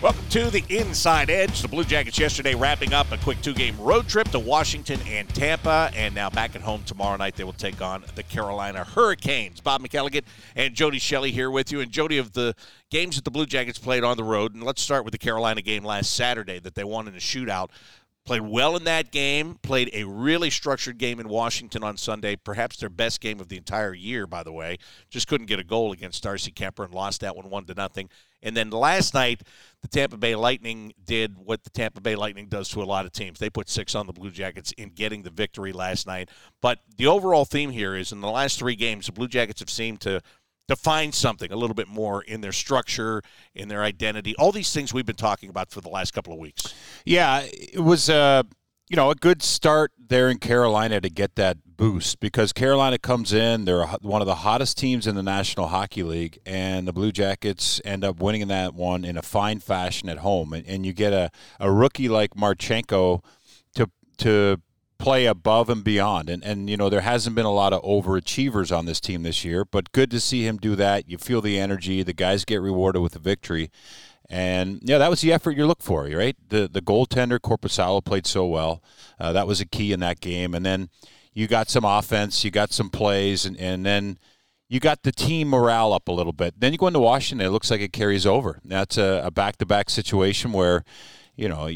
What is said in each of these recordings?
Welcome to the Inside Edge. The Blue Jackets yesterday wrapping up a quick two game road trip to Washington and Tampa, and now back at home tomorrow night. They will take on the Carolina Hurricanes. Bob McElligott and Jody Shelley here with you. And Jody, of the games that the Blue Jackets played on the road, and let's start with the Carolina game last Saturday that they won in a shootout. Played well in that game, played a really structured game in Washington on Sunday, perhaps their best game of the entire year, by the way. Just couldn't get a goal against Darcy Kuemper and lost that one 1 to nothing. And then last night, the Tampa Bay Lightning did what the Tampa Bay Lightning does to a lot of teams. They put six on the Blue Jackets in getting the victory last night. But the overall theme here is in the last three games, the Blue Jackets have seemed to to find something a little bit more in their structure, in their identity, all these things we've been talking about for the last couple of weeks. Yeah, it was uh, you know a good start there in Carolina to get that boost because Carolina comes in. They're one of the hottest teams in the National Hockey League, and the Blue Jackets end up winning that one in a fine fashion at home. And, and you get a, a rookie like Marchenko to to play above and beyond. And and you know there hasn't been a lot of overachievers on this team this year, but good to see him do that. You feel the energy. The guys get rewarded with a victory. And yeah, that was the effort you're looking for, right? The the goaltender Korpisalo played so well. Uh, that was a key in that game. And then you got some offense, you got some plays, and, and then you got the team morale up a little bit. Then you go into Washington, it looks like it carries over. That's a back to back situation where, you know,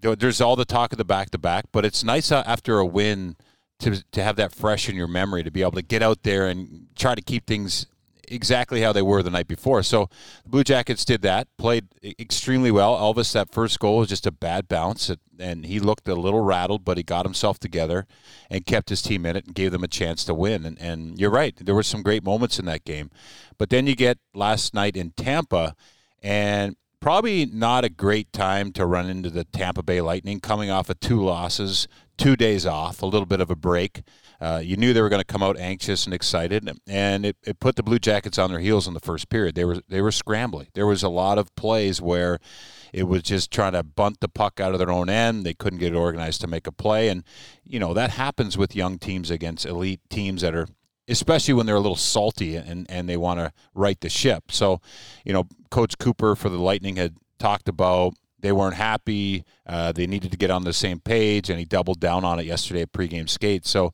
there's all the talk of the back to back, but it's nice uh, after a win to, to have that fresh in your memory to be able to get out there and try to keep things exactly how they were the night before. So the Blue Jackets did that, played extremely well. Elvis, that first goal was just a bad bounce, and he looked a little rattled, but he got himself together and kept his team in it and gave them a chance to win. And, and you're right, there were some great moments in that game. But then you get last night in Tampa, and probably not a great time to run into the Tampa Bay Lightning coming off of two losses, two days off, a little bit of a break. Uh, you knew they were going to come out anxious and excited, and it, it put the Blue Jackets on their heels in the first period. They were they were scrambling. There was a lot of plays where it was just trying to bunt the puck out of their own end. They couldn't get it organized to make a play, and you know that happens with young teams against elite teams that are especially when they're a little salty and, and they want to right the ship. So, you know, Coach Cooper for the Lightning had talked about they weren't happy. Uh, they needed to get on the same page, and he doubled down on it yesterday at pregame skate. So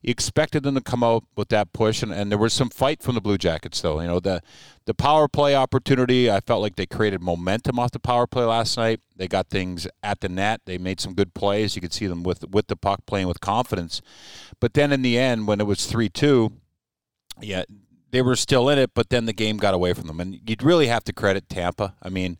he expected them to come out with that push, and, and there was some fight from the Blue Jackets, though. You know, the the power play opportunity, I felt like they created momentum off the power play last night. They got things at the net. They made some good plays. You could see them with with the puck playing with confidence. But then in the end, when it was three two, yeah, they were still in it, but then the game got away from them. And you'd really have to credit Tampa. I mean,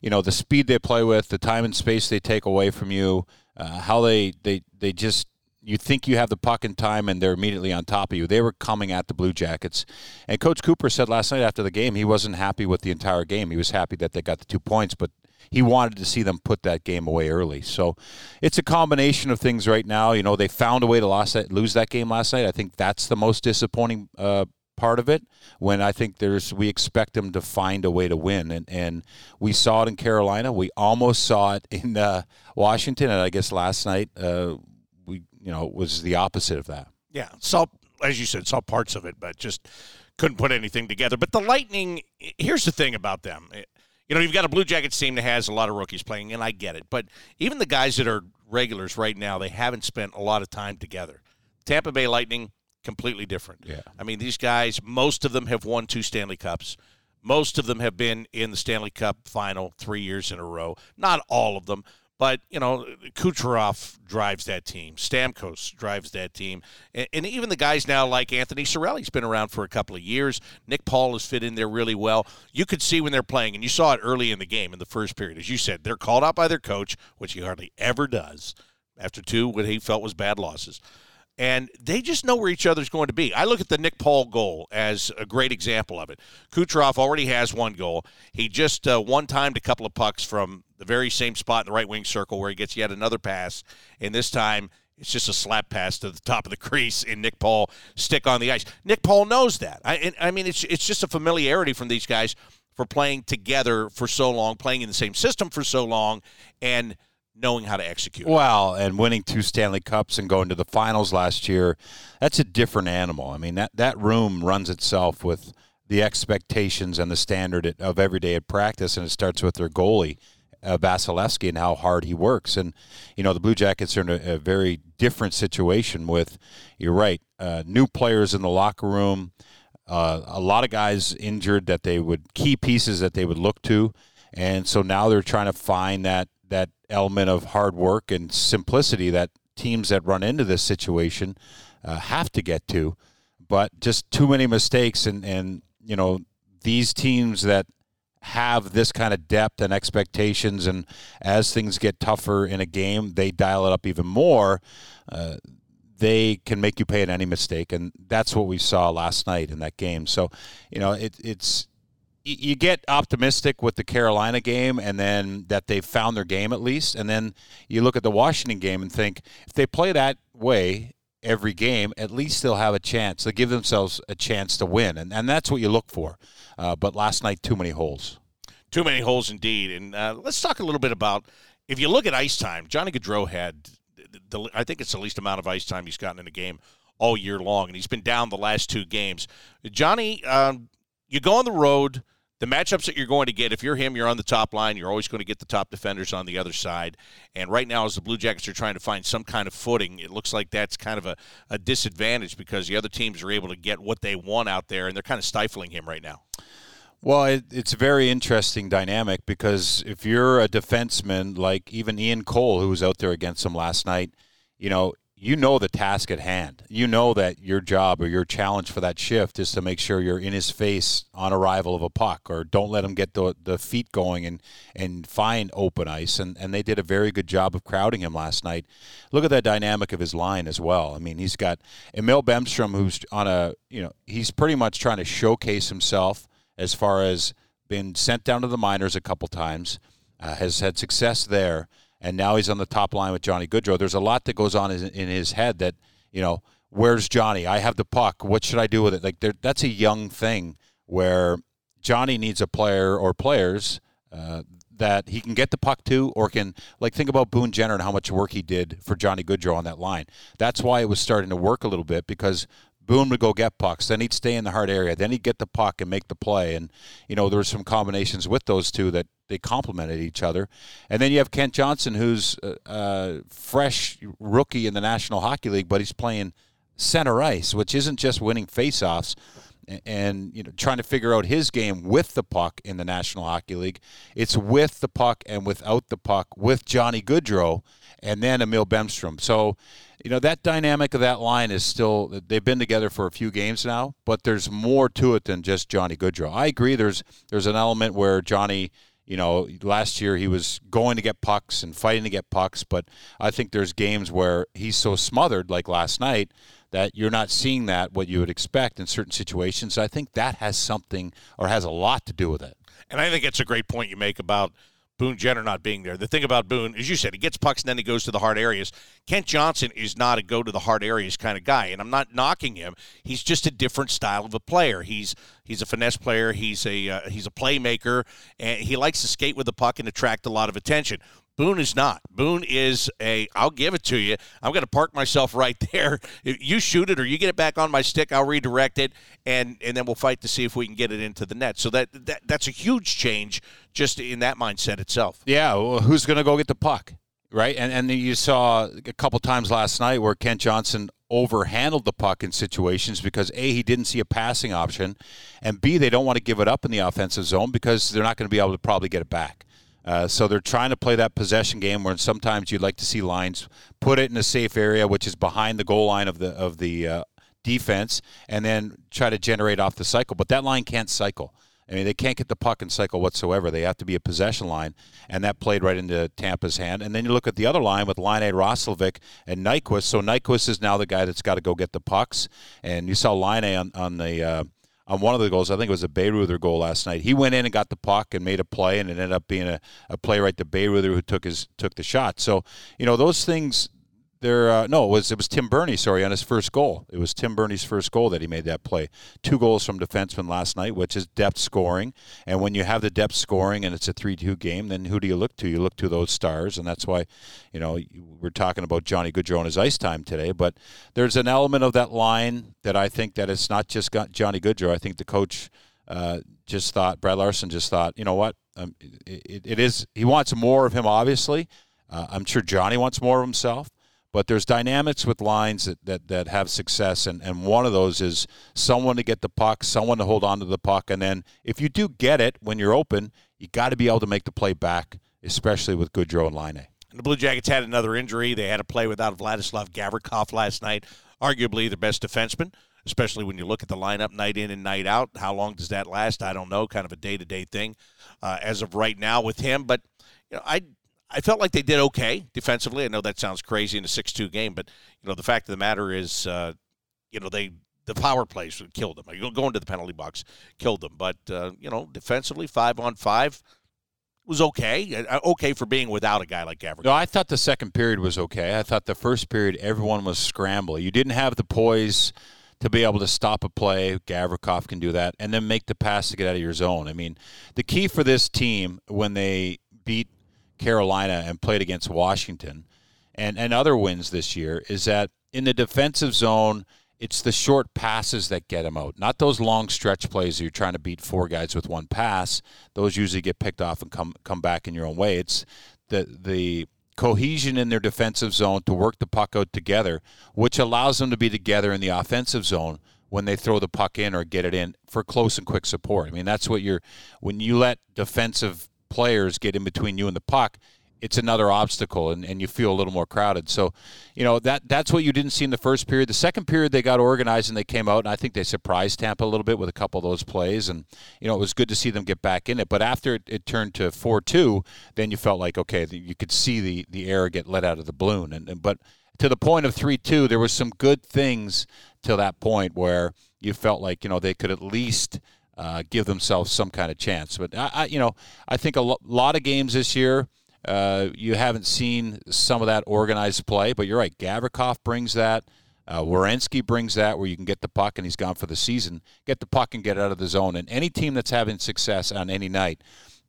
you know, the speed they play with, the time and space they take away from you, uh, how they, they, they just you think you have the puck in time and they're immediately on top of you. They were coming at the Blue Jackets. And Coach Cooper said last night after the game he wasn't happy with the entire game. He was happy that they got the two points, but he wanted to see them put that game away early. So it's a combination of things right now. You know, they found a way to lose that, lose that game last night. I think that's the most disappointing uh, part of it when I think there's we expect them to find a way to win and and we saw it in Carolina we almost saw it in uh, Washington and I guess last night uh, we you know was the opposite of that yeah saw as you said saw parts of it but just couldn't put anything together but the Lightning here's the thing about them you know you've got a Blue Jackets team that has a lot of rookies playing and I get it but even the guys that are regulars right now they haven't spent a lot of time together Tampa Bay Lightning completely different. Yeah. I mean, these guys, most of them have won two Stanley Cups. Most of them have been in the Stanley Cup final three years in a row. Not all of them, but you know, Kucherov drives that team. Stamkos drives that team, and, and, even the guys now like Anthony Cirelli's been around for a couple of years. Nick Paul has fit in there really well. You could see when they're playing, and you saw it early in the game in the first period. As you said, they're called out by their coach, which he hardly ever does. After two, what he felt was bad losses and they just know where each other's going to be. I look at the Nick Paul goal as a great example of it. Kucherov already has one goal. He just uh, one timed a couple of pucks from the very same spot in the right wing circle where he gets yet another pass, and this time it's just a slap pass to the top of the crease, and Nick Paul stick on the ice. Nick Paul knows that. I, I mean, it's it's just a familiarity from these guys for playing together for so long, playing in the same system for so long, and knowing how to execute. Well, and winning two Stanley Cups and going to the finals last year, that's a different animal. I mean, that, that room runs itself with the expectations and the standard of every day at practice, and it starts with their goalie. uh, Vasilevskiy and how hard he works. And you know the Blue Jackets are in a, a very different situation with. You're right, uh, new players in the locker room. Uh, a lot of guys injured that they would key pieces that they would look to, and so now they're trying to find that that element of hard work and simplicity that teams that run into this situation uh, have to get to. But just too many mistakes, and and you know these teams that have this kind of depth and expectations, and as things get tougher in a game, they dial it up even more. Uh, they can make you pay at any mistake, and that's what we saw last night in that game. So, you know, it, it's you get optimistic with the Carolina game, and then that they've found their game at least, and then you look at the Washington game and think if they play that way every game, at least they'll have a chance. They give themselves a chance to win, and and that's what you look for. Uh, but last night, too many holes. Too many holes indeed. And uh, let's talk a little bit about if you look at ice time. Johnny Gaudreau had the, I think it's the least amount of ice time he's gotten in a game all year long, and he's been down the last two games. Johnny, um, you go on the road. The matchups that you're going to get, if you're him, you're on the top line. You're always going to get the top defenders on the other side. And right now, as the Blue Jackets are trying to find some kind of footing, it looks like that's kind of a, a disadvantage because the other teams are able to get what they want out there, and they're kind of stifling him right now. Well, it, it's a very interesting dynamic because if you're a defenseman like even Ian Cole, who was out there against him last night, you know, you know the task at hand. You know that your job or your challenge for that shift is to make sure you're in his face on arrival of a puck or don't let him get the, the feet going and, and find open ice. And, and they did a very good job of crowding him last night. Look at that dynamic of his line as well. I mean, he's got Emil Bemstrom, who's on a, you know, he's pretty much trying to showcase himself as far as been sent down to the minors a couple times, uh, has had success there and now he's on the top line with Johnny Gaudreau. There's a lot that goes on in his head that you know, where's Johnny? I have the puck. What should I do with it? Like that's a young thing where Johnny needs a player or players uh, that he can get the puck to, or can like think about Boone Jenner and how much work he did for Johnny Gaudreau on that line. That's why it was starting to work a little bit because Boone would go get pucks, then he'd stay in the hard area, then he'd get the puck and make the play. And you know there were some combinations with those two that they complemented each other. And then you have Kent Johnson, who's a, fresh rookie in the National Hockey League, but he's playing center ice, which isn't just winning faceoffs and you know trying to figure out his game with the puck in the National Hockey League. It's with the puck and without the puck with Johnny Gaudreau and then Emil Bemstrom. So you know that dynamic of that line is still they've been together for a few games now, but there's more to it than just Johnny Gaudreau. I agree. There's there's an element where Johnny, you know, last year he was going to get pucks and fighting to get pucks, but I think there's games where he's so smothered, like last night, that you're not seeing that what you would expect in certain situations. I think that has something or has a lot to do with it. And I think it's a great point you make about Boone Jenner not being there. The thing about Boone, as you said, he gets pucks and then he goes to the hard areas. Kent Johnson is not a go to the hard areas kind of guy, and I'm not knocking him. He's just a different style of a player. He's he's a finesse player. He's a uh, he's a playmaker, and he likes to skate with the puck and attract a lot of attention. Boone is not. Boone is a. I'll give it to you. I'm going to park myself right there. You shoot it or you get it back on my stick, I'll redirect it, and and then we'll fight to see if we can get it into the net. So that, that that's a huge change just in that mindset itself. Yeah. Well, who's going to go get the puck? Right. And and you saw a couple times last night where Kent Johnson overhandled the puck in situations because a he didn't see a passing option, and b they don't want to give it up in the offensive zone because they're not going to be able to probably get it back. Uh, so they're trying to play that possession game where sometimes you'd like to see lines put it in a safe area, which is behind the goal line of the of the uh, defense, and then try to generate off the cycle. But that line can't cycle. I mean, they can't get the puck and cycle whatsoever. They have to be a possession line, and that played right into Tampa's hand. And then you look at the other line with Laine Roslovic and Nyquist. So Nyquist is now the guy that's got to go get the pucks. And you saw Laine on, on the uh, on one of the goals. I think it was a Bayreuther goal last night. He went in and got the puck and made a play, and it ended up being a, a play right to Bayreuther who took his took the shot. So you know those things there, uh, no, it was it was Tim Berni. Sorry, on his first goal. It was Tim Berni's first goal that he made that play. Two goals from defensemen last night, which is depth scoring. And when you have the depth scoring and it's a three-two game, then who do you look to? You look to those stars, and that's why, you know, we're talking about Johnny Gaudreau and his ice time today. But there's an element of that line that I think that it's not just Johnny Gaudreau. I think the coach uh, just thought Brad Larsen just thought, you know what, um, it, it is he wants more of him. Obviously, uh, I'm sure Johnny wants more of himself. But there's dynamics with lines that, that, that have success, and, and one of those is someone to get the puck, someone to hold on to the puck, and then if you do get it when you're open, you got to be able to make the play back, especially with Gaudreau and Laine. The Blue Jackets had another injury. They had to play without Vladislav Gavrikov last night, arguably the best defenseman, especially when you look at the lineup night in and night out. How long does that last? I don't know. Kind of a day to day thing uh, as of right now with him. But you know, I I felt like they did okay defensively. I know that sounds crazy in a six-two game, but you know the fact of the matter is, uh, you know they the power plays killed them. Going to the penalty box killed them. But uh, you know defensively, five on five was okay. Uh, okay for being without a guy like Gavrikov. No, I thought the second period was okay. I thought the first period everyone was scrambling. You didn't have the poise to be able to stop a play. Gavrikov can do that, and then make the pass to get out of your zone. I mean, the key for this team when they beat Carolina and played against Washington and, and other wins this year is that in the defensive zone, it's the short passes that get them out, not those long stretch plays you're trying to beat four guys with one pass. Those usually get picked off and come come back in your own way. It's the the cohesion in their defensive zone to work the puck out together, which allows them to be together in the offensive zone when they throw the puck in or get it in for close and quick support. I mean, that's what you're when you let defensive players get in between you and the puck, it's another obstacle and, and you feel a little more crowded. So, you know, that that's what you didn't see in the first period. The second period they got organized and they came out and I think they surprised Tampa a little bit with a couple of those plays and you know, it was good to see them get back in it. But after it, it turned to 4-2, then you felt like okay, you could see the the air get let out of the balloon and, and but to the point of 3-2, there was some good things to that point where you felt like, you know, they could at least – uh, give themselves some kind of chance. But I, I you know, I think a lo- lot of games this year. Uh, you haven't seen some of that organized play, but you're right. Gavrikov brings that. Uh, Werenski brings that where you can get the puck and he's gone for the season. Get the puck and get out of the zone. And any team that's having success on any night,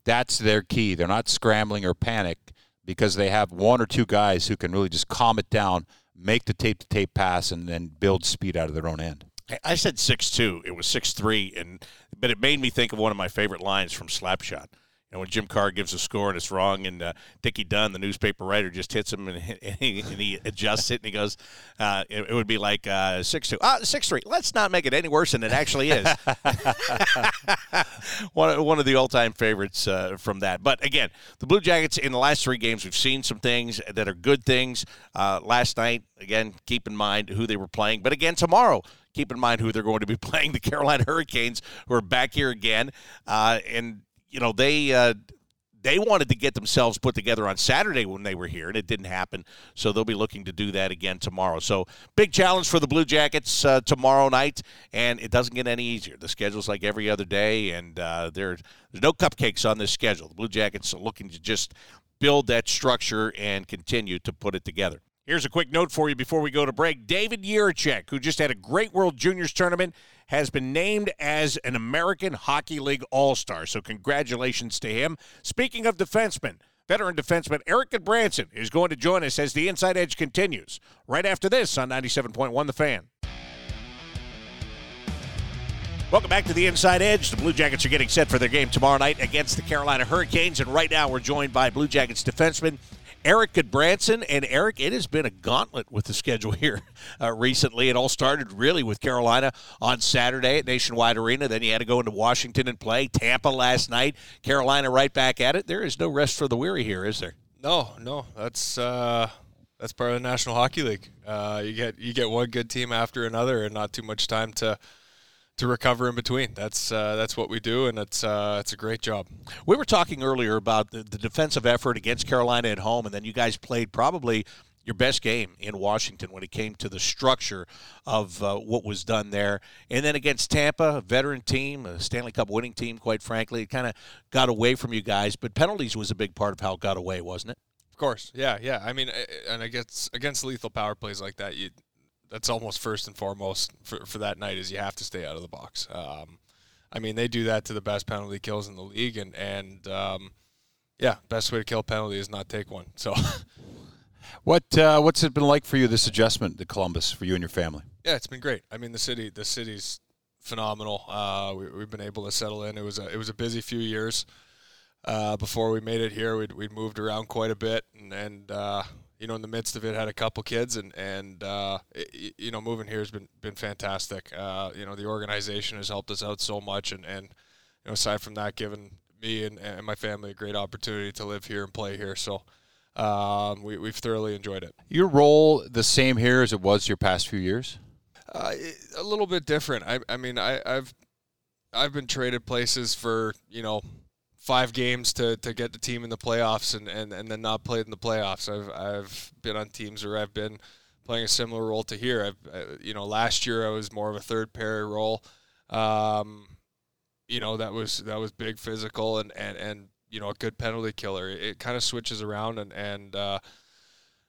that's their key. They're not scrambling or panic because they have one or two guys who can really just calm it down, make the tape to tape pass, and then build speed out of their own end. I said six two. It was six three, and but it made me think of one of my favorite lines from Slapshot. And when Jim Carr gives a score and it's wrong, and uh, Dickie Dunn, the newspaper writer, just hits him and, and, he, and he, adjusts it, and he goes, uh, it, it, would be like uh, six two, ah, six three. Let's not make it any worse than it actually is. one, one of the all time favorites uh, from that. But again, the Blue Jackets in the last three games, we've seen some things that are good things. Uh, last night, again, keep in mind who they were playing. But again, tomorrow, keep in mind who they're going to be playing the Carolina Hurricanes, who are back here again. Uh, and, you know, they. Uh, they wanted to get themselves put together on Saturday when they were here, and it didn't happen. So they'll be looking to do that again tomorrow. So big challenge for the Blue Jackets uh, tomorrow night, and it doesn't get any easier. The schedule's like every other day, and uh, there, there's no cupcakes on this schedule. The Blue Jackets are looking to just build that structure and continue to put it together. Here's a quick note for you before we go to break. David Jiricek, who just had a great World Juniors tournament, has been named as an American Hockey League All Star. So, congratulations to him. Speaking of defensemen, veteran defenseman Erik Gudbranson is going to join us as the Inside Edge continues right after this on 97.1 The Fan. Welcome back to the Inside Edge. The Blue Jackets are getting set for their game tomorrow night against the Carolina Hurricanes. And right now, we're joined by Blue Jackets defenseman Erik Gudbranson. And Eric, it has been a gauntlet with the schedule here uh, recently. It all started really with Carolina on Saturday at Nationwide Arena. Then you had to go into Washington and play Tampa last night. Carolina right back at it. There is no rest for the weary here, is there? No, no. That's uh, that's part of the National Hockey League. Uh, you get you get one good team after another, and not too much time to to recover in between. That's uh, that's what we do, and it's uh, it's a great job. We were talking earlier about the, the, defensive effort against Carolina at home, and then you guys played probably your best game in Washington when it came to the structure of uh, what was done there, and then against Tampa, a veteran team, a Stanley Cup winning team. Quite frankly, it kind of got away from you guys, but penalties was a big part of how it got away, wasn't it? Of course, yeah, yeah. I mean, and against against lethal power plays like that, you that's almost first and foremost for, for that night is you have to stay out of the box. Um, I mean, they do that to the best penalty kills in the league, and and um, yeah, best way to kill a penalty is not take one. So, what uh, what's it been like for you this adjustment to Columbus for you and your family? Yeah, it's been great. I mean, the city the city's phenomenal. Uh, we, have been able to settle in. It was a it was a busy few years. uh, before we made it here. We'd, we'd moved around quite a bit, and, and uh, you know, in the midst of it, had a couple kids, and and uh, it, you know, moving here has been been fantastic. Uh, you know, the organization has helped us out so much, and and you know, aside from that, given me and, and my family a great opportunity to live here and play here. So. Um, we, we've thoroughly enjoyed it. Your role the same here as it was your past few years? Uh, a little bit different. I, I mean, I, I've I've been traded places for you know five games to, to get the team in the playoffs and, and, and then not played in the playoffs. I've I've been on teams where I've been playing a similar role to here. I, you know last year I was more of a third pair role. Um, you know that was that was big physical and, and, and you know a good penalty killer. It, it kind of switches around and and uh,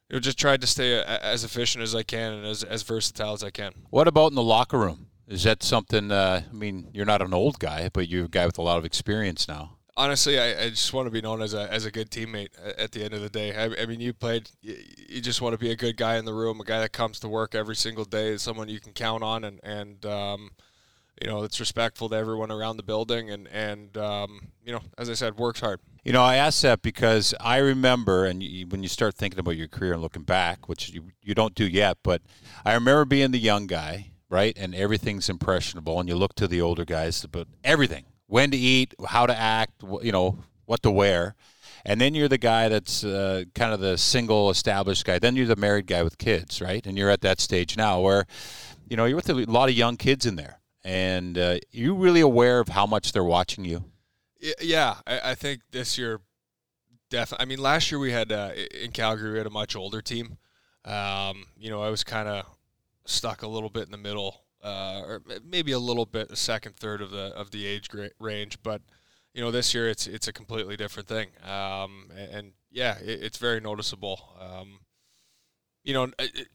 you know just tried to stay as efficient as I can and as as versatile as I can. What about in the locker room? Is that something? Uh, I mean, you're not an old guy, but you're a guy with a lot of experience now. Honestly, I, I just want to be known as a as a good teammate. At the end of the day, I, I mean, you played. You, just want to be a good guy in the room, a guy that comes to work every single day, someone you can count on, and and um, you know, it's respectful to everyone around the building, and and um, you know, as I said, works hard. You know, I asked that because I remember, and you, when you start thinking about your career and looking back, which you you don't do yet, but I remember being the young guy, right, and everything's impressionable, and you look to the older guys but everything when to eat, how to act, you know, what to wear. And then you're the guy that's uh, kind of the single established guy. Then you're the married guy with kids, right? And you're at that stage now where, you know, you're with a lot of young kids in there. And uh, you really aware of how much they're watching you? Yeah, I, I think this year, definitely. I mean, last year we had uh, in Calgary we had a much older team. Um, you know, I was kind of stuck a little bit in the middle uh, or maybe a little bit a second third of the of the age range. But you know, this year it's it's a completely different thing. Um, and, and, yeah, it, it's very noticeable. Um, you know. It,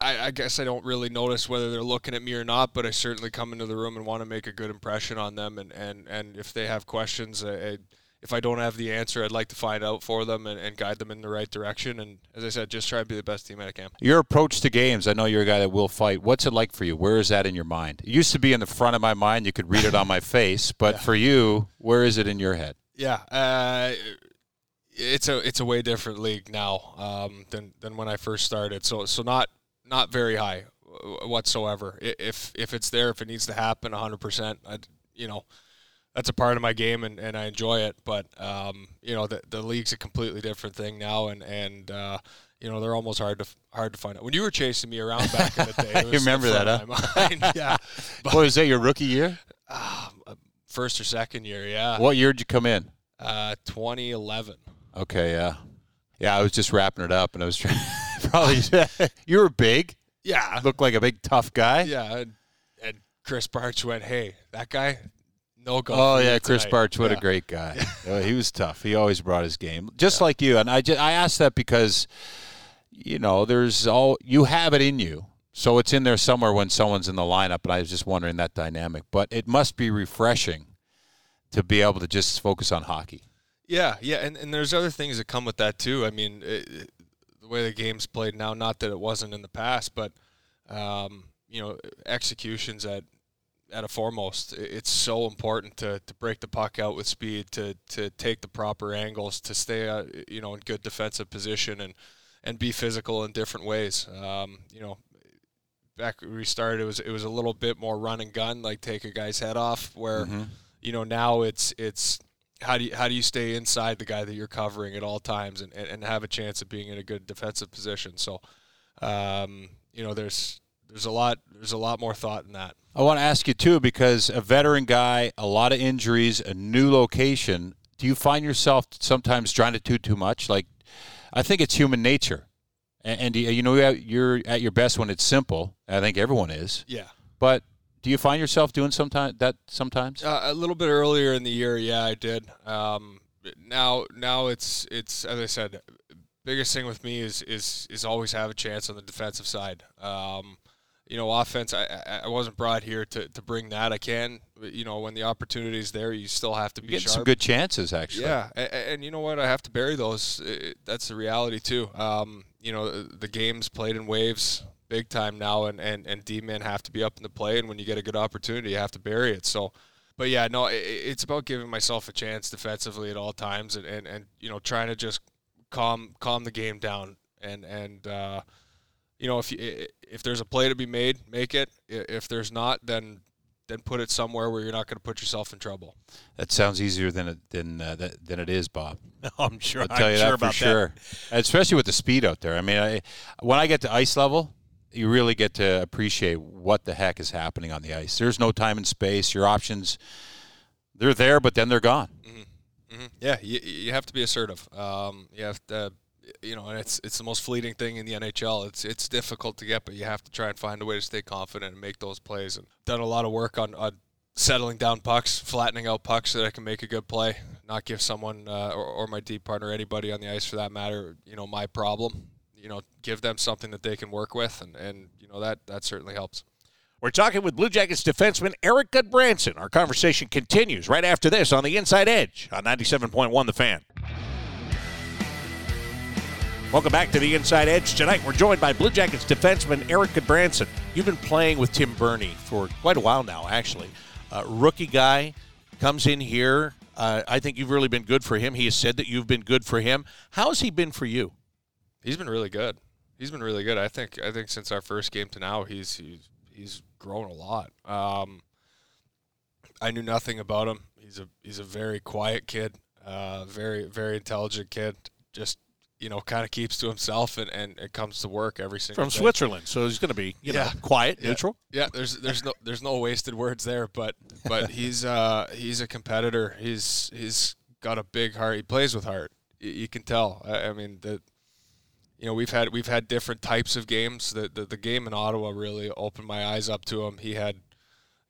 I, I, guess I don't really notice whether they're looking at me or not, but I certainly come into the room and want to make a good impression on them. And, and, and if they have questions, I, I if I don't have the answer, I'd like to find out for them and, and, guide them in the right direction. And as I said, just try to be the best teammate I can. Your approach to games, I know you're a guy that will fight. What's it like for you? Where is that in your mind? It used to be in the front of my mind. You could read it on my face. But yeah. for you, where is it in your head? Yeah. Uh, it's a it's a way different league now um, than than when I first started. So so not not very high whatsoever. If if it's there, if it needs to happen, 100. percent You know, that's a part of my game and, and I enjoy it. But um, you know, the the league's a completely different thing now, and and uh, you know they're almost hard to hard to find out. When you were chasing me around back in the day, you remember that? Huh? yeah. But, what was that? Your rookie year? Uh, first or second year? Yeah. What year did you come in? Uh, 2011. Okay. Yeah. Yeah. I was just wrapping it up, and I was trying. probably you were big. Yeah. Looked like a big tough guy. Yeah. And, and Krys Barch went, "Hey, that guy, no golf. Oh yeah, Krys Barch, what yeah. a great guy. he was tough. He always brought his game, just yeah. like you. And I just, I asked that because, you know, there's all you have it in you, so it's in there somewhere when someone's in the lineup. And I was just wondering that dynamic. But it must be refreshing to be able to just focus on hockey. Yeah, yeah, and and there's other things that come with that too. I mean, it, the way the game's played now, not that it wasn't in the past, but um, you know, executions at at a foremost. It's so important to, to break the puck out with speed, to to take the proper angles, to stay uh, you know in good defensive position and and be physical in different ways. Um, you know, back when we started, it was it was a little bit more run and gun, like take a guy's head off. Where mm-hmm. you know now it's it's how do you how do you stay inside the guy that you're covering at all times and, and, and have a chance of being in a good defensive position. So, um, you know, there's there's a lot there's a lot more thought in that. I want to ask you too because a veteran guy, a lot of injuries, a new location. Do you find yourself sometimes trying to do too much? Like, I think it's human nature, and, and you know you're at your best when it's simple. I think everyone is. Yeah. But do you find yourself doing sometimes that sometimes? Uh, a little bit earlier in the year, yeah, I did. Um, now, now it's it's as I said, biggest thing with me is is is always have a chance on the defensive side. Um, you know, offense. I, I wasn't brought here to, to bring that. I can, you know, when the opportunity is there, you still have to be getting sharp. some good chances, actually. Yeah, and, and, you know what? I have to bury those. It, that's the reality too. Um, you know, the game's played in waves, big time now, and and and D men have to be up in the play, and when you get a good opportunity, you have to bury it. So. but yeah, no, it, it's about giving myself a chance defensively at all times, and, and, and you know trying to just calm calm the game down, and and uh, you know if you, if there's a play to be made, make it. If there's not, then then put it somewhere where you're not going to put yourself in trouble. That sounds easier than it than uh, that, than it is, Bob. I'm sure. I'll tell I'm you sure that for sure. Especially with the speed out there. I mean, I, when I get to ice level, you really get to appreciate what the heck is happening on the ice. There's no time and space. Your options, they're there, but then they're gone. Mm-hmm. Mm-hmm. Yeah, you, you have to be assertive. Um, you have to, you know, and it's it's the most fleeting thing in the NHL. It's it's difficult to get, but you have to try and find a way to stay confident and make those plays. And done a lot of work on, on settling down pucks, flattening out pucks so that I can make a good play, not give someone uh, or, or my deep partner, anybody on the ice for that matter, you know, my problem. You know, give them something that they can work with, and, and you know that that certainly helps. We're talking with Blue Jackets defenseman Erik Gudbranson. Our conversation continues right after this on the Inside Edge on 97.1 The Fan. Welcome back to the Inside Edge. Tonight we're joined by Blue Jackets defenseman Erik Gudbranson. You've been playing with Tim Berni for quite a while now, actually. Uh, rookie guy comes in here. Uh, I think you've really been good for him. He has said that you've been good for him. How has he been for you? He's been really good. He's been really good. I think. I think since our first game to now, he's he's he's grown a lot. Um, I knew nothing about him. He's a he's a very quiet kid, uh, very very intelligent kid. Just you know, kind of keeps to himself and, and it comes to work every single from day. Switzerland. So he's going to be you Yeah. know quiet, Yeah. neutral. Yeah, there's there's no there's no wasted words there, but but he's uh he's a competitor. He's he's got a big heart. He plays with heart. You, you can tell. I, I mean that. You know we've had we've had different types of games. The, the the game in Ottawa really opened my eyes up to him. He had,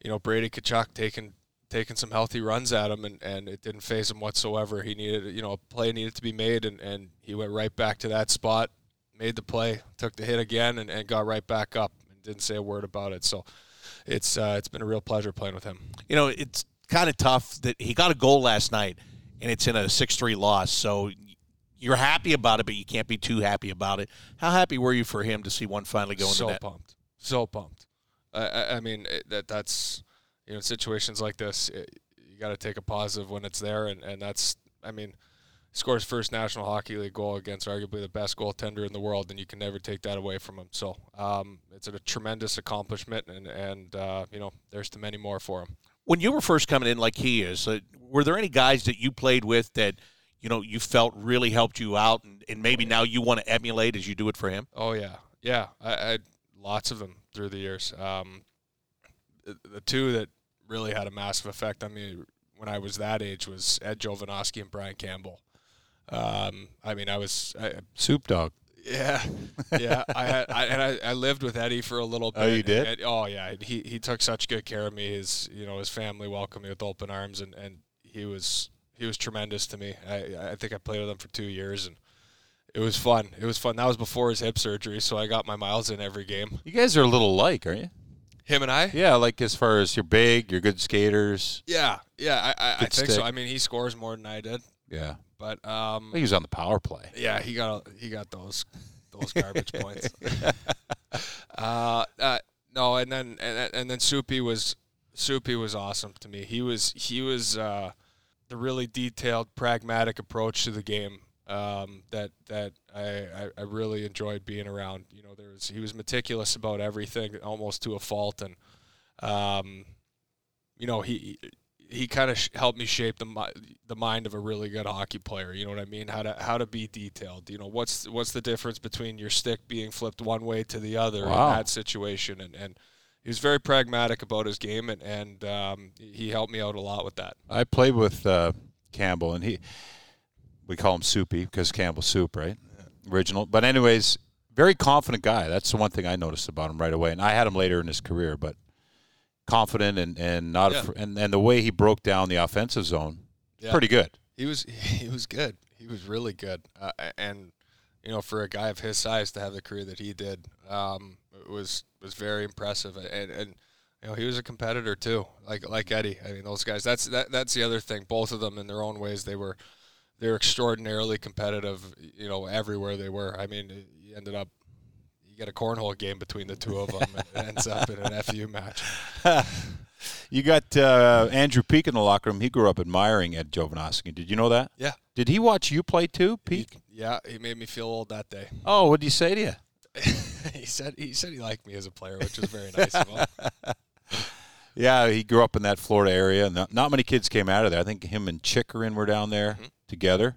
you know, Brady Tkachuk taking taking some healthy runs at him, and, and it didn't phase him whatsoever. He needed you know a play needed to be made, and, and he went right back to that spot, made the play, took the hit again, and, and got right back up, and didn't say a word about it. So it's uh, it's been a real pleasure playing with him. you know, it's kind of tough that he got a goal last night and it's in a 6 3 loss. So you're happy about it, but you can't be too happy about it. How happy were you for him to see one finally go into so net? pumped, so pumped. I, I, I mean it, that that's you know in situations like this, it, you got to take a positive when it's there, and, and that's I mean. Scores first National Hockey League goal against arguably the best goaltender in the world, and you can never take that away from him. So um, it's a tremendous accomplishment, and and uh, you know there's too many more for him. When you were first coming in, like he is, uh, were there any guys that you played with that you know you felt really helped you out, and, and maybe now you want to emulate as you do it for him? Oh yeah, yeah. I, I had lots of them through the years. Um, the, two that really had a massive effect on me when I was that age was Ed Jovanovski and Brian Campbell. Um, I mean, I was, I, Soup dog. yeah, yeah. I had, I, and I, I lived with Eddie for a little bit. Oh, you did? And- oh yeah, he he took such good care of me. His you know his family welcomed me with open arms, and, and he was he was tremendous to me. I I think I played with him for two years, and it was fun. It was fun. That was before his hip surgery, so I got my miles in every game. You guys are a little like, aren't you? Him and I. Yeah, like as far as you're big, you're good skaters. Yeah, yeah. I, I, I think so. I mean, he scores more than I did, Yeah, but um, he was on the power play. yeah, he got he got those those garbage points. uh, uh, no, and then and, and then Soupy was Soupy was awesome to me. He was he was uh, the really detailed, pragmatic approach to the game um, that that I, I, really enjoyed being around. You know, there was he was meticulous about everything, almost to a fault, and um, you know he he kind of sh- helped me shape the mi- the mind of a really good hockey player. You know what I mean? How to how to be detailed. You know what's what's the difference between your stick being flipped one way to the other Wow. in that situation, and and he was very pragmatic about his game, and and um, he helped me out a lot with that. I played with uh, Campbell, and he we call him Soupy because Campbell Soup, right? Original. But anyways, very confident guy. That's the one thing I noticed about him right away. And I had him later in his career, but confident and and not Yeah. af- and and the way he broke down the offensive zone, Yeah. pretty good. He was he was good. He was really good. Uh, and you know, for a guy of his size to have the career that he did, um, it was was very impressive. And and you know, he was a competitor too, like like Eddie. I mean, those guys. That's that that's the other thing. Both of them, in their own ways, they were they were extraordinarily competitive. You know, everywhere they were. I mean, he ended up. You get a cornhole game between the two of them, and it ends up in an FU match. You got uh, Andrew Peeke in the locker room. He grew up admiring Ed Jovanovski. Did you know that? Yeah. Did he watch you play too, Peeke? Yeah, he made me feel old that day. Oh, what did he say to you? he said he said he liked me as a player, which was very nice of him. Yeah, he grew up in that Florida area. Not, not many kids came out of there. I think him and Chychrun were down there Mm-hmm. together.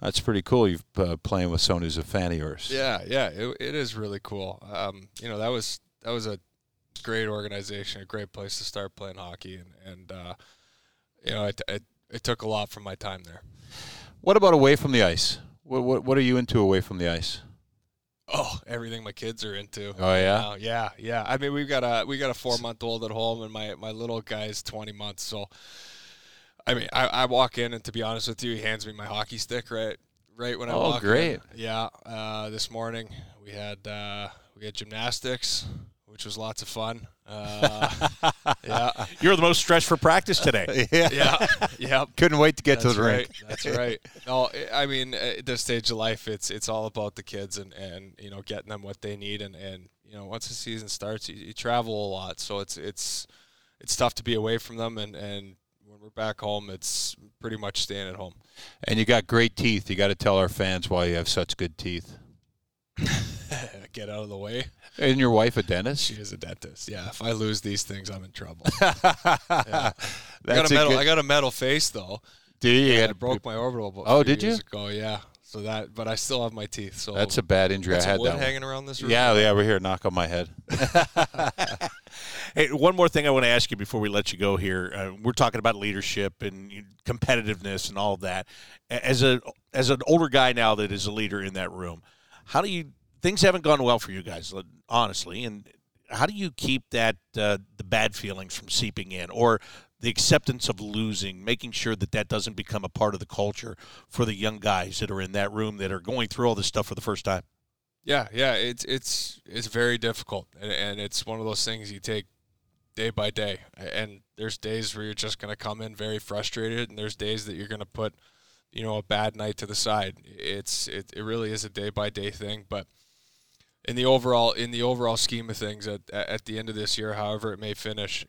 That's pretty cool. You've uh, playing with someone who's a fan of yours. Yeah, yeah, it, it is really cool. Um, you know, that was that was a great organization, a great place to start playing hockey, and and uh, you know, it, it it took a lot from my time there. What about away from the ice? What, what what are you into away from the ice? Oh, everything my kids are into. Oh, yeah? now. yeah, yeah. I mean, we've got a we got a four month old at home, and my my little guy's twenty months. So, I mean, I, I walk in, and to be honest with you, he hands me my hockey stick right right when I Oh, walk in. great. Yeah. Uh, this morning we had uh, we had gymnastics, which was lots of fun. Uh, yeah, You're the most stretched for practice today. yeah. yeah, yeah. Couldn't wait to get That's to the right. rink. That's right. No, I- I mean, at this stage of life, it's it's all about the kids and, and you know getting them what they need and, and you know once the season starts, you, you travel a lot, so it's it's it's tough to be away from them and and when we're back home, it's pretty much staying at home. And you got great teeth. You got to tell our fans why you have such good teeth. Get out of the way. And your wife a dentist? She is a dentist. Yeah, if I lose these things, I'm in trouble. That's I got a metal. good- I got a metal face though. Do you? Yeah, I broke my orbital. Oh, did you? Ago, yeah. So that, but I still have my teeth. So That's a bad injury. I had wood that. one. hanging around this room. Yeah, yeah, we're here. Knock on my head. Hey, one more thing I want to ask you before we let you go here. Uh, we're talking about leadership and competitiveness and all of that. As a as an older guy now that is a leader in that room, how do you things haven't gone well for you guys, honestly, and how do you keep that uh, the bad feelings from seeping in or the acceptance of losing, making sure that that doesn't become a part of the culture for the young guys that are in that room that are going through all this stuff for the first time? Yeah, yeah, it's it's it's very difficult, and, and it's one of those things you take day by day. And there's days where you're just going to come in very frustrated, and there's days that you're going to put, you know, a bad night to the side. It's it, it really is a day by day thing, but in the overall in the overall scheme of things, at at the end of this year, however it may finish,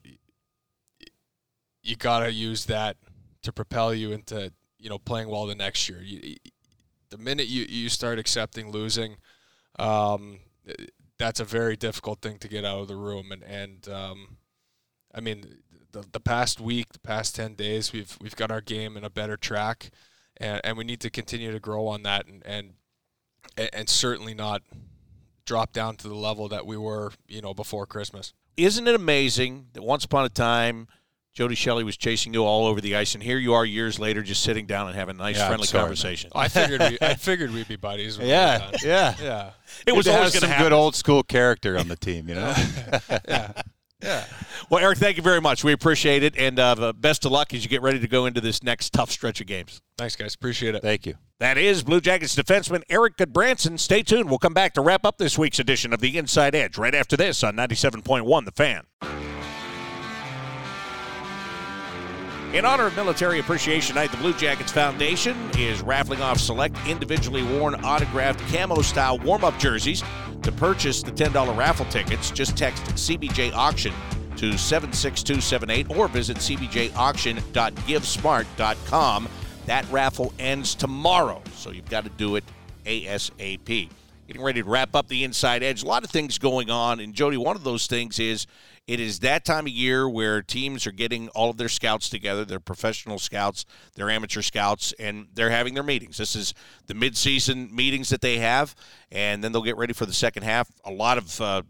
you got to use that to propel you into you know playing well the next year. You, the minute you, you start accepting losing, um, that's a very difficult thing to get out of the room. And and um, I mean, the the past week, the past ten days, we've we've got our game in a better track, and, and we need to continue to grow on that, and and and certainly not drop down to the level that we were, you know, before Christmas. isn't it amazing that once upon a time Jody Shelley was chasing you all over the ice, and here you are years later, just sitting down and having a nice, Yeah, friendly sorry, man. conversation. I figured we, I figured we'd be buddies. when Yeah, done. yeah. yeah, It was to always going to some happen. good old school character on the team, you know. yeah, yeah. well, Eric, thank you very much. We appreciate it, and uh, best of luck as you get ready to go into this next tough stretch of games. Thanks, guys. Appreciate it. Thank you. That is Blue Jackets defenseman Erik Gudbranson. Stay tuned. We'll come back to wrap up this week's edition of the Inside Edge right after this on 97.1 The Fan. In honor of Military Appreciation Night, the Blue Jackets Foundation is raffling off select individually worn autographed camo style warm up jerseys. To purchase the $10 raffle tickets, just text CBJ Auction to 76278 or visit cbjauction.givesmart.com. That raffle ends tomorrow, so you've got to do it ASAP. Getting ready to wrap up the inside edge. A lot of things going on. And Jody, one of those things is it is that time of year where teams are getting all of their scouts together, their professional scouts, their amateur scouts, and they're having their meetings. This is the midseason meetings that they have, and then they'll get ready for the second half. A lot of uh,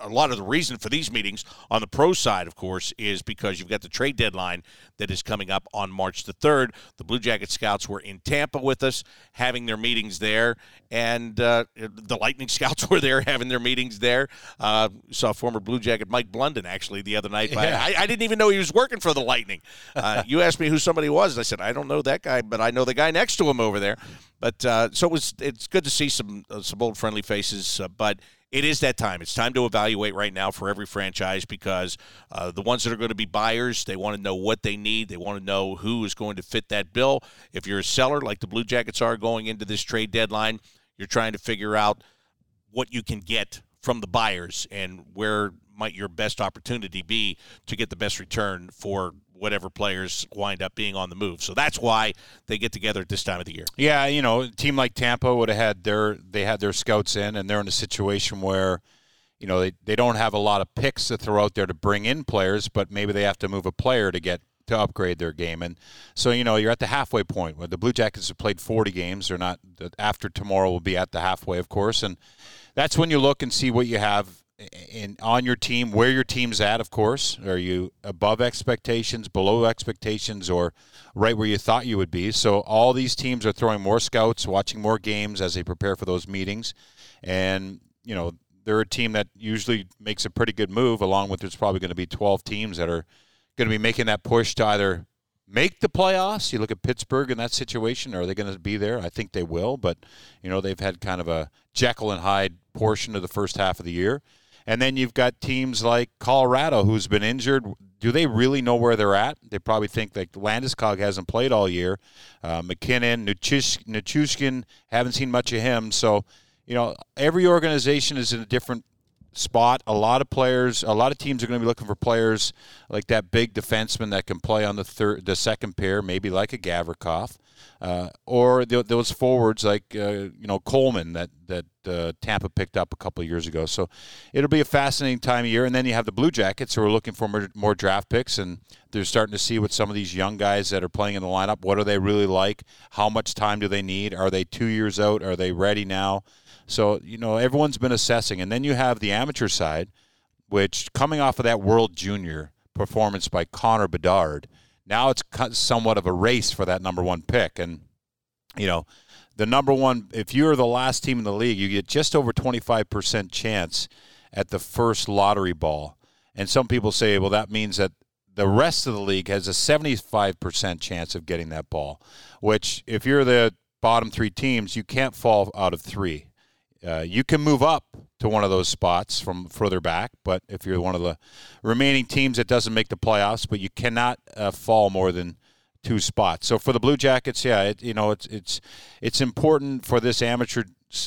a lot of the reason for these meetings on the pro side, of course, is because you've got the trade deadline that is coming up on March the 3rd. The Blue Jacket Scouts were in Tampa with us, having their meetings there, and uh, the Lightning Scouts were there having their meetings there. Uh, saw former Blue Jacket Mike Blunden actually the other night. Yeah. I, I didn't even know he was working for the Lightning. Uh, you asked me who somebody was. I said I don't know that guy, but I know the guy next to him over there. But uh, so it was. It's good to see some uh, some old friendly faces. Uh, but it is that time. It's time to evaluate right now for every franchise because uh, the ones that are going to be buyers, they want to know what they need. They want to know who is going to fit that bill. If you're a seller, like the Blue Jackets are going into this trade deadline, you're trying to figure out what you can get from the buyers and where might your best opportunity be to get the best return for whatever players wind up being on the move. So that's why they get together at this time of the year. Yeah, you know, a team like Tampa would have had their they had their scouts in, and they're in a situation where, you know, they, they don't have a lot of picks to throw out there to bring in players, but maybe they have to move a player to get to upgrade their game. And so, you know, you're at the halfway point where the Blue Jackets have played 40 games. They're not, after tomorrow will be at the halfway, of course. And that's when you look and see what you have in on your team, where your team's at, of course. Are you above expectations, below expectations, or right where you thought you would be? So all these teams are throwing more scouts, watching more games as they prepare for those meetings, and you know they're a team that usually makes a pretty good move. Along with there's probably going to be 12 teams that are going to be making that push to either make the playoffs. You look at Pittsburgh in that situation. Are they going to be there? I think they will, but you know they've had kind of a Jekyll and Hyde portion of the first half of the year. And then you've got teams like Colorado, who's been injured. Do they really know where they're at? They probably think that Landeskog hasn't played all year. Uh, MacKinnon, Nichushkin, haven't seen much of him. So, you know, every organization is in a different spot. A lot of players, a lot of teams are going to be looking for players like that big defenseman that can play on the third, the second pair, maybe like a Gavrikov, uh, or the, those forwards like uh, you know Coleman that that uh, Tampa picked up a couple years ago. So it'll be a fascinating time of year. And then you have the Blue Jackets who are looking for more, more draft picks, and they're starting to see what some of these young guys that are playing in the lineup. What are they really like? How much time do they need? Are they two years out? Are they ready now? So, you know, everyone's been assessing. And then you have the amateur side, which coming off of that World Junior performance by Connor Bedard, now it's somewhat of a race for that number one pick. And, you know, the number one, if you're the last team in the league, you get just over 25% chance at the first lottery ball. And some people say, well, that means that the rest of the league has a 75% chance of getting that ball, which, if you're the bottom three teams, you can't fall out of three. Uh, you can move up to one of those spots from further back, but if you're one of the remaining teams that doesn't make the playoffs, but you cannot uh, fall more than two spots. So for the Blue Jackets, yeah, it, you know it's it's it's important for this amateur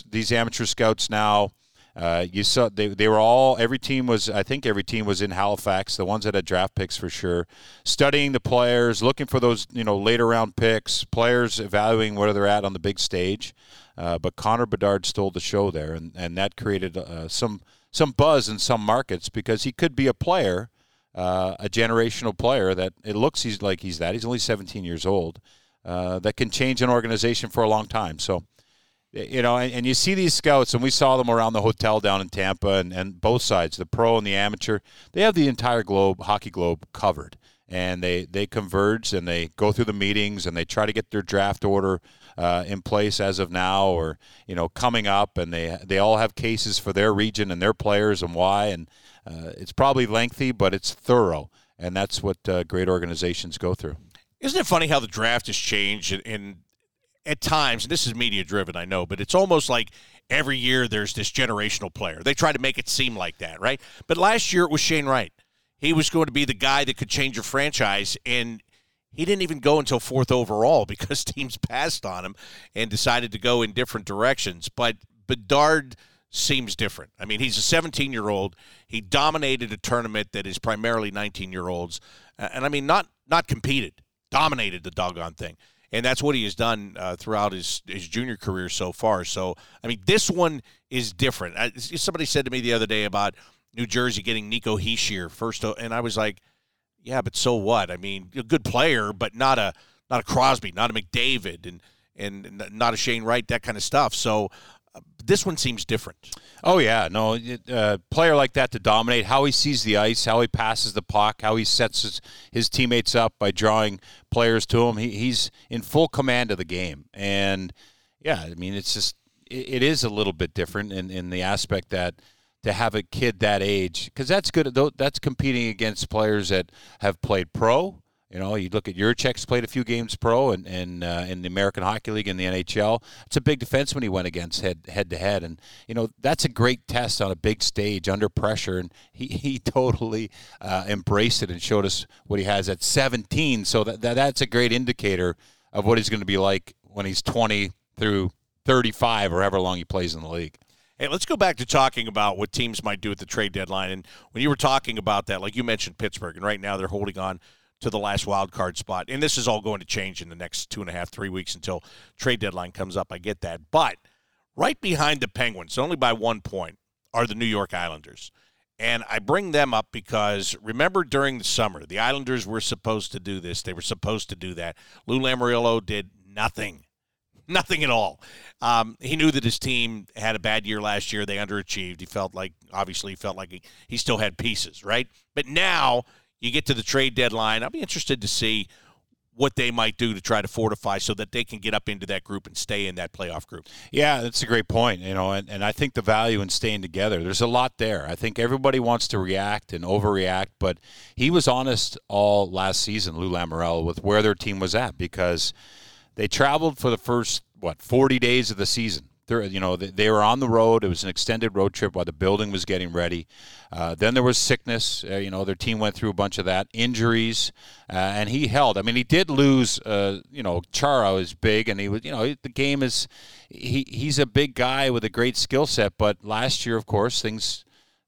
these amateur scouts now. Uh, you saw they, they were all every team was I think every team was in Halifax the ones that had draft picks for sure studying the players looking for those you know later round picks players evaluating where they're at on the big stage uh, but Connor Bedard stole the show there, and, and that created uh, some some buzz in some markets because he could be a player, uh, a generational player that it looks he's like he's that. He's only 17 years old, uh, that can change an organization for a long time. So, you know, and, and, you see these scouts, and we saw them around the hotel down in Tampa, and, and both sides, the pro and the amateur, they have the entire globe, hockey globe, covered and they they converge and they go through the meetings and they try to get their draft order uh, in place as of now or you know coming up and they they all have cases for their region and their players and why and uh, it's probably lengthy but it's thorough and that's what uh, great organizations go through. Isn't it funny how the draft has changed and, and at times, and this is media driven, I know, but it's almost like every year there's this generational player. They try to make it seem like that, right? But last year it was Shane Wright. He was going to be the guy that could change your franchise and he didn't even go until fourth overall because teams passed on him and decided to go in different directions. But bedard seems different. I mean he's a 17 year old he dominated a tournament that is primarily 19 year olds and i mean not not competed dominated the doggone thing and that's what he has done uh, throughout his, his junior career so far. So, I mean, this one is different. I, somebody said to me the other day about New Jersey getting Nico Hischier first, and I was like, yeah, but so what? I mean, a good player, but not a not a Crosby, not a McDavid, and and not a Shane Wright, that kind of stuff. So this one seems different. Oh yeah, no, a uh, player like that to dominate, how he sees the ice, how he passes the puck, how he sets his, his teammates up by drawing players to him. He, he's in full command of the game, and yeah, I mean, it's just it, it is a little bit different in in the aspect that to have a kid that age because that's good. That's competing against players that have played pro. You know, you look at Jiricek's played a few games pro and, and uh, in the American Hockey League and the NHL. It's a big defenseman he went against head head to head, and you know that's a great test on a big stage under pressure. And he, he totally uh, embraced it and showed us what he has at 17. So that, that that's a great indicator of what he's going to be like when he's 20 through 35 or however long he plays in the league. Hey, let's go back to talking about what teams might do at the trade deadline. And when you were talking about that, like you mentioned Pittsburgh, and right now they're holding on to the last wild card spot. And this is all going to change in the next two and a half, three weeks until trade deadline comes up. I get that. But right behind the Penguins, only by one point, are the New York Islanders. And I bring them up because remember during the summer, the Islanders were supposed to do this. They were supposed to do that. Lou Lamoriello did nothing. Nothing at all. Um, he knew that his team had a bad year last year. They underachieved. He felt like, obviously, he felt like he, he still had pieces, right? But now you get to the trade deadline. I'll be interested to see what they might do to try to fortify so that they can get up into that group and stay in that playoff group. Yeah, that's a great point. You know, and, and I think the value in staying together, there's a lot there. I think everybody wants to react and overreact, but he was honest all last season, Lou Lamoriello, with where their team was at because they traveled for the first, what, 40 days of the season you know, they were on the road. It was an extended road trip while the building was getting ready. Uh, then there was sickness. Uh, you know, their team went through a bunch of that, injuries, uh, and he held. I mean, he did lose. Uh, you know, Chara is big, and he was. You know, the game is. He he's a big guy with a great skill set, but last year, of course, things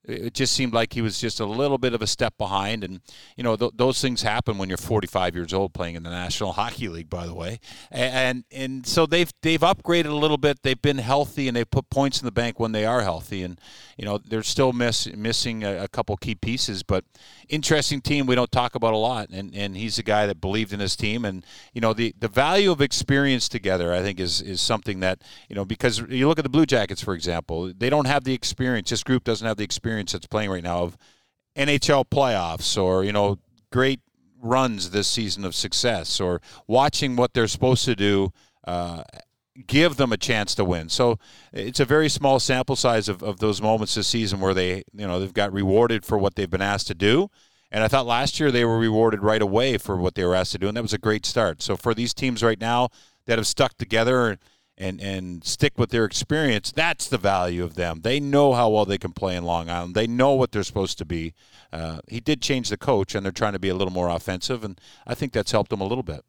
it just seemed like he was just a little bit of a step behind. And, you know, th- those things happen when you're 45 years old playing in the National Hockey League, by the way. And, and so they've, they've upgraded a little bit. They've been healthy and they put points in the bank when they are healthy. And, you know, they're still miss, missing a, a couple key pieces, but interesting team we don't talk about a lot. And, and he's a guy that believed in his team. And, you know, the, the value of experience together, I think, is, is something that, you know, because you look at the Blue Jackets, for example, they don't have the experience. This group doesn't have the experience experience that's playing right now of NHL playoffs or you know great runs this season of success or watching what they're supposed to do uh, give them a chance to win. So it's a very small sample size of, of those moments this season where they you know they've got rewarded for what they've been asked to do. And I thought last year they were rewarded right away for what they were asked to do, and that was a great start. So for these teams right now that have stuck together and and stick with their experience. That's the value of them. They know how well they can play in Long Island. They know what they're supposed to be. Uh, he did change the coach, and they're trying to be a little more offensive, and I think that's helped them a little bit.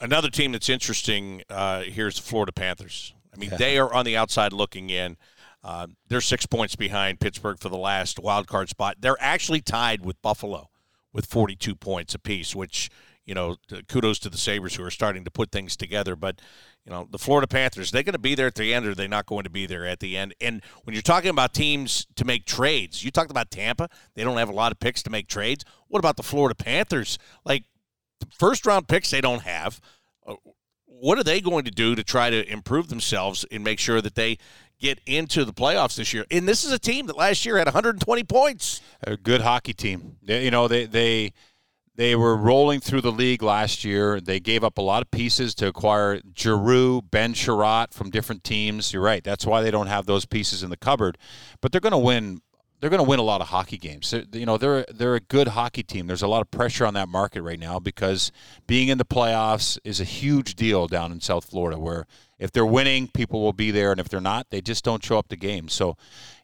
Another team that's interesting uh, here is the Florida Panthers. I mean, yeah. they are on the outside looking in. Uh, they're six points behind Pittsburgh for the last wild card spot. They're actually tied with Buffalo with 42 points apiece, which you know, kudos to the Sabres who are starting to put things together. But you know, the Florida Panthers, they're going to be there at the end or they're not going to be there at the end. And when you're talking about teams to make trades, you talked about Tampa, they don't have a lot of picks to make trades. What about the Florida Panthers? Like, first round picks they don't have. Uh, what are they going to do to try to improve themselves and make sure that they get into the playoffs this year? And this is a team that last year had 120 points. A good hockey team. You know, they, they, they were rolling through the league last year. They gave up a lot of pieces to acquire Giroux, Ben Chiarot from different teams. You're right. That's why they don't have those pieces in the cupboard. But they're going to win. They're going to win a lot of hockey games. They're, you know, they're they're a good hockey team. There's a lot of pressure on that market right now because being in the playoffs is a huge deal down in South Florida. Where if they're winning, people will be there, and if they're not, they just don't show up to games. So,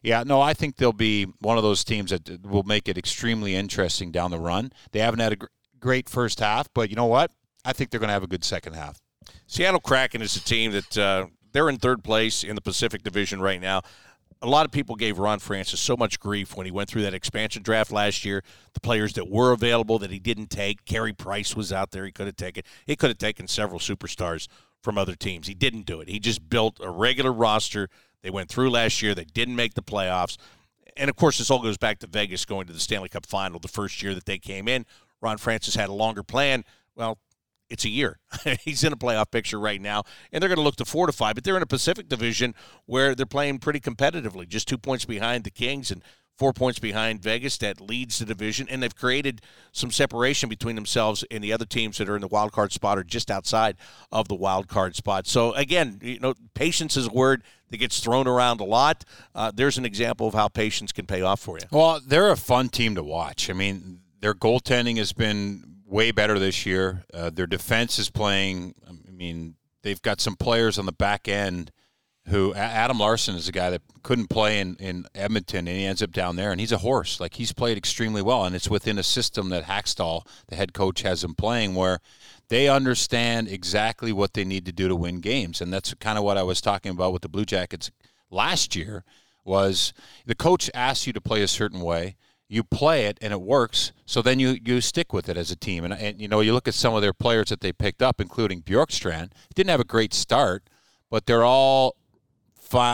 yeah, no, I think they'll be one of those teams that will make it extremely interesting down the run. They haven't had a great first half, but you know what? I think they're going to have a good second half. Seattle Kraken is a team that uh, they're in third place in the Pacific Division right now. A lot of people gave Ron Francis so much grief when he went through that expansion draft last year. The players that were available that he didn't take. Carey Price was out there. He could have taken. He could have taken several superstars from other teams. He didn't do it. He just built a regular roster. They went through last year. They didn't make the playoffs. And of course, this all goes back to Vegas going to the Stanley Cup final the first year that they came in. Ron Francis had a longer plan. Well, it's a year. He's in a playoff picture right now, and they're going to look to fortify. But they're in a Pacific Division where they're playing pretty competitively, just two points behind the Kings and four points behind Vegas that leads the division, and they've created some separation between themselves and the other teams that are in the wild card spot or just outside of the wild card spot. So again, you know, patience is a word that gets thrown around a lot. Uh, there's an example of how patience can pay off for you. Well, they're a fun team to watch. I mean, their goaltending has been way better this year. Uh, their defense is playing. I mean, they've got some players on the back end who Adam Larsson is a guy that couldn't play in, in Edmonton and he ends up down there and he's a horse. Like he's played extremely well and it's within a system that Hakstol, the head coach, has him playing where they understand exactly what they need to do to win games. And that's kind of what I was talking about with the Blue Jackets last year was the coach asks you to play a certain way. You play it and it works, so then you, you stick with it as a team. And, and you know, you look at some of their players that they picked up, including Bjorkstrand. Didn't have a great start, but they're all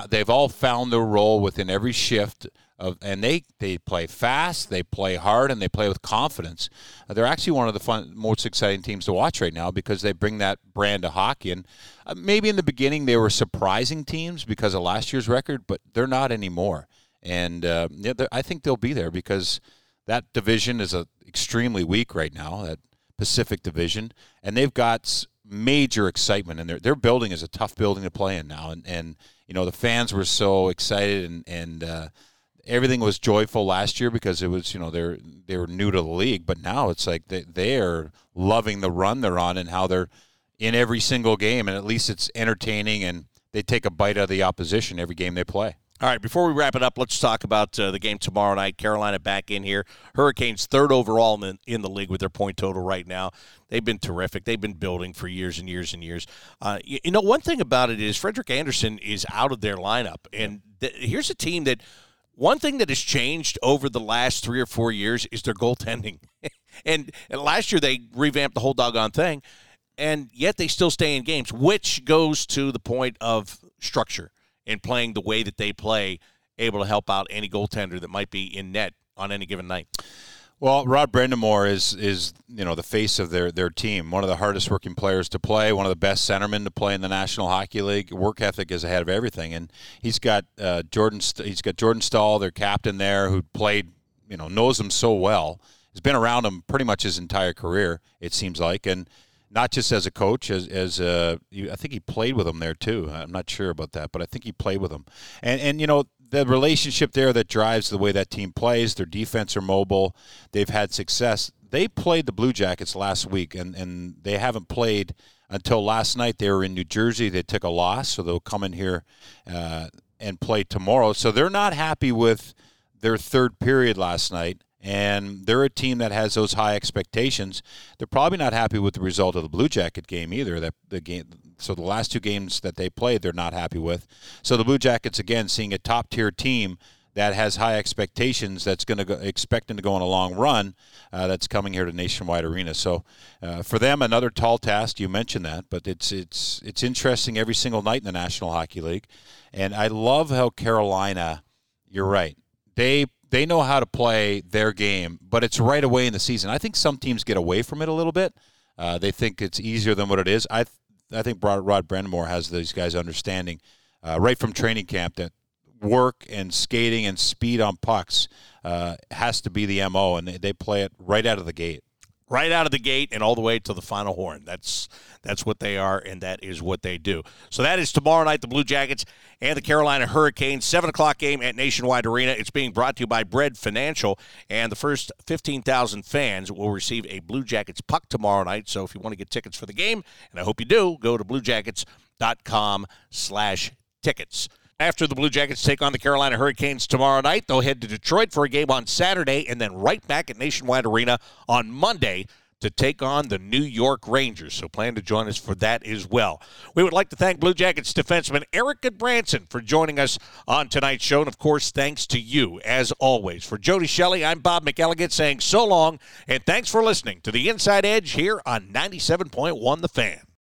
they've all found their role within every shift of, and they, they play fast, they play hard, and they play with confidence. Uh, they're actually one of the fun, most exciting teams to watch right now because they bring that brand of hockey. And uh, maybe in the beginning they were surprising teams because of last year's record, but they're not anymore. And uh, yeah, I think they'll be there because that division is a, extremely weak right now. That Pacific Division, and they've got major excitement, and their their building is a tough building to play in now, and and you know the fans were so excited and and uh, everything was joyful last year because it was you know they're they were new to the league, but now it's like they they are loving the run they're on and how they're in every single game, and at least it's entertaining and they take a bite out of the opposition every game they play. All right, before we wrap it up, let's talk about uh, the game tomorrow night. Carolina back in here. Hurricanes third overall in the, in the, league with their point total right now. They've been terrific. They've been building for years and years and years. Uh, you, you, know, one thing about it is Frederik Andersen is out of their lineup. And th- here's a team that one thing that has changed over the last three or four years is their goaltending. and, and last year they revamped the whole doggone thing. And yet they still stay in games, which goes to the point of structure and playing the way that they play, able to help out any goaltender that might be in net on any given night. Well, Rod Brind'Amour is is you know the face of their their team, one of the hardest working players to play, one of the best centermen to play in the National Hockey League. Work ethic is ahead of everything, and he's got uh, Jordan he's got Jordan Staal, their captain there, who played you know knows him so well. He's been around him pretty much his entire career, it seems like, and not just as a coach, as as uh, I think he played with him there too. I'm not sure about that, but I think he played with him. And and you know the relationship there that drives the way that team plays. Their defense are mobile. They've had success. They played the Blue Jackets last week, and and they haven't played until last night. They were in New Jersey. They took a loss, so they'll come in here uh, and play tomorrow. So they're not happy with their third period last night and they're a team that has those high expectations. They're probably not happy with the result of the Blue Jacket game either. That the game, so the last two games that they played, they're not happy with. So the Blue Jackets again, seeing a top tier team that has high expectations, that's going to go, expecting to go on a long run, uh, that's coming here to Nationwide Arena. So uh, for them, another tall task. You mentioned that, but it's it's it's interesting every single night in the National Hockey League, and I love how Carolina. You're right. They they know how to play their game, but it's right away in the season. I think some teams get away from it a little bit. Uh, they think it's easier than what it is. I th- I think Rod, Rod Brind'Amour has these guys understanding uh, right from training camp that work and skating and speed on pucks uh, has to be the mo, and they, they play it right out of the gate right out of the gate and all the way to the final horn. That's that's what they are, and that is what they do. So that is tomorrow night. The Blue Jackets and the Carolina Hurricanes, seven o'clock game at Nationwide Arena. It's being brought to you by Bread Financial, and the first fifteen thousand fans will receive a Blue Jackets puck tomorrow night. So if you want to get tickets for the game, and I hope you do, go to BlueJackets.com/slash-tickets. After the Blue Jackets take on the Carolina Hurricanes tomorrow night, they'll head to Detroit for a game on Saturday and then right back at Nationwide Arena on Monday to take on the New York Rangers. So plan to join us for that as well. We would like to thank Blue Jackets defenseman Erik Gudbranson for joining us on tonight's show. And of course, thanks to you, as always. For Jody Shelley, I'm Bob McElligott saying so long and thanks for listening to the Inside Edge here on 97.1 The Fan.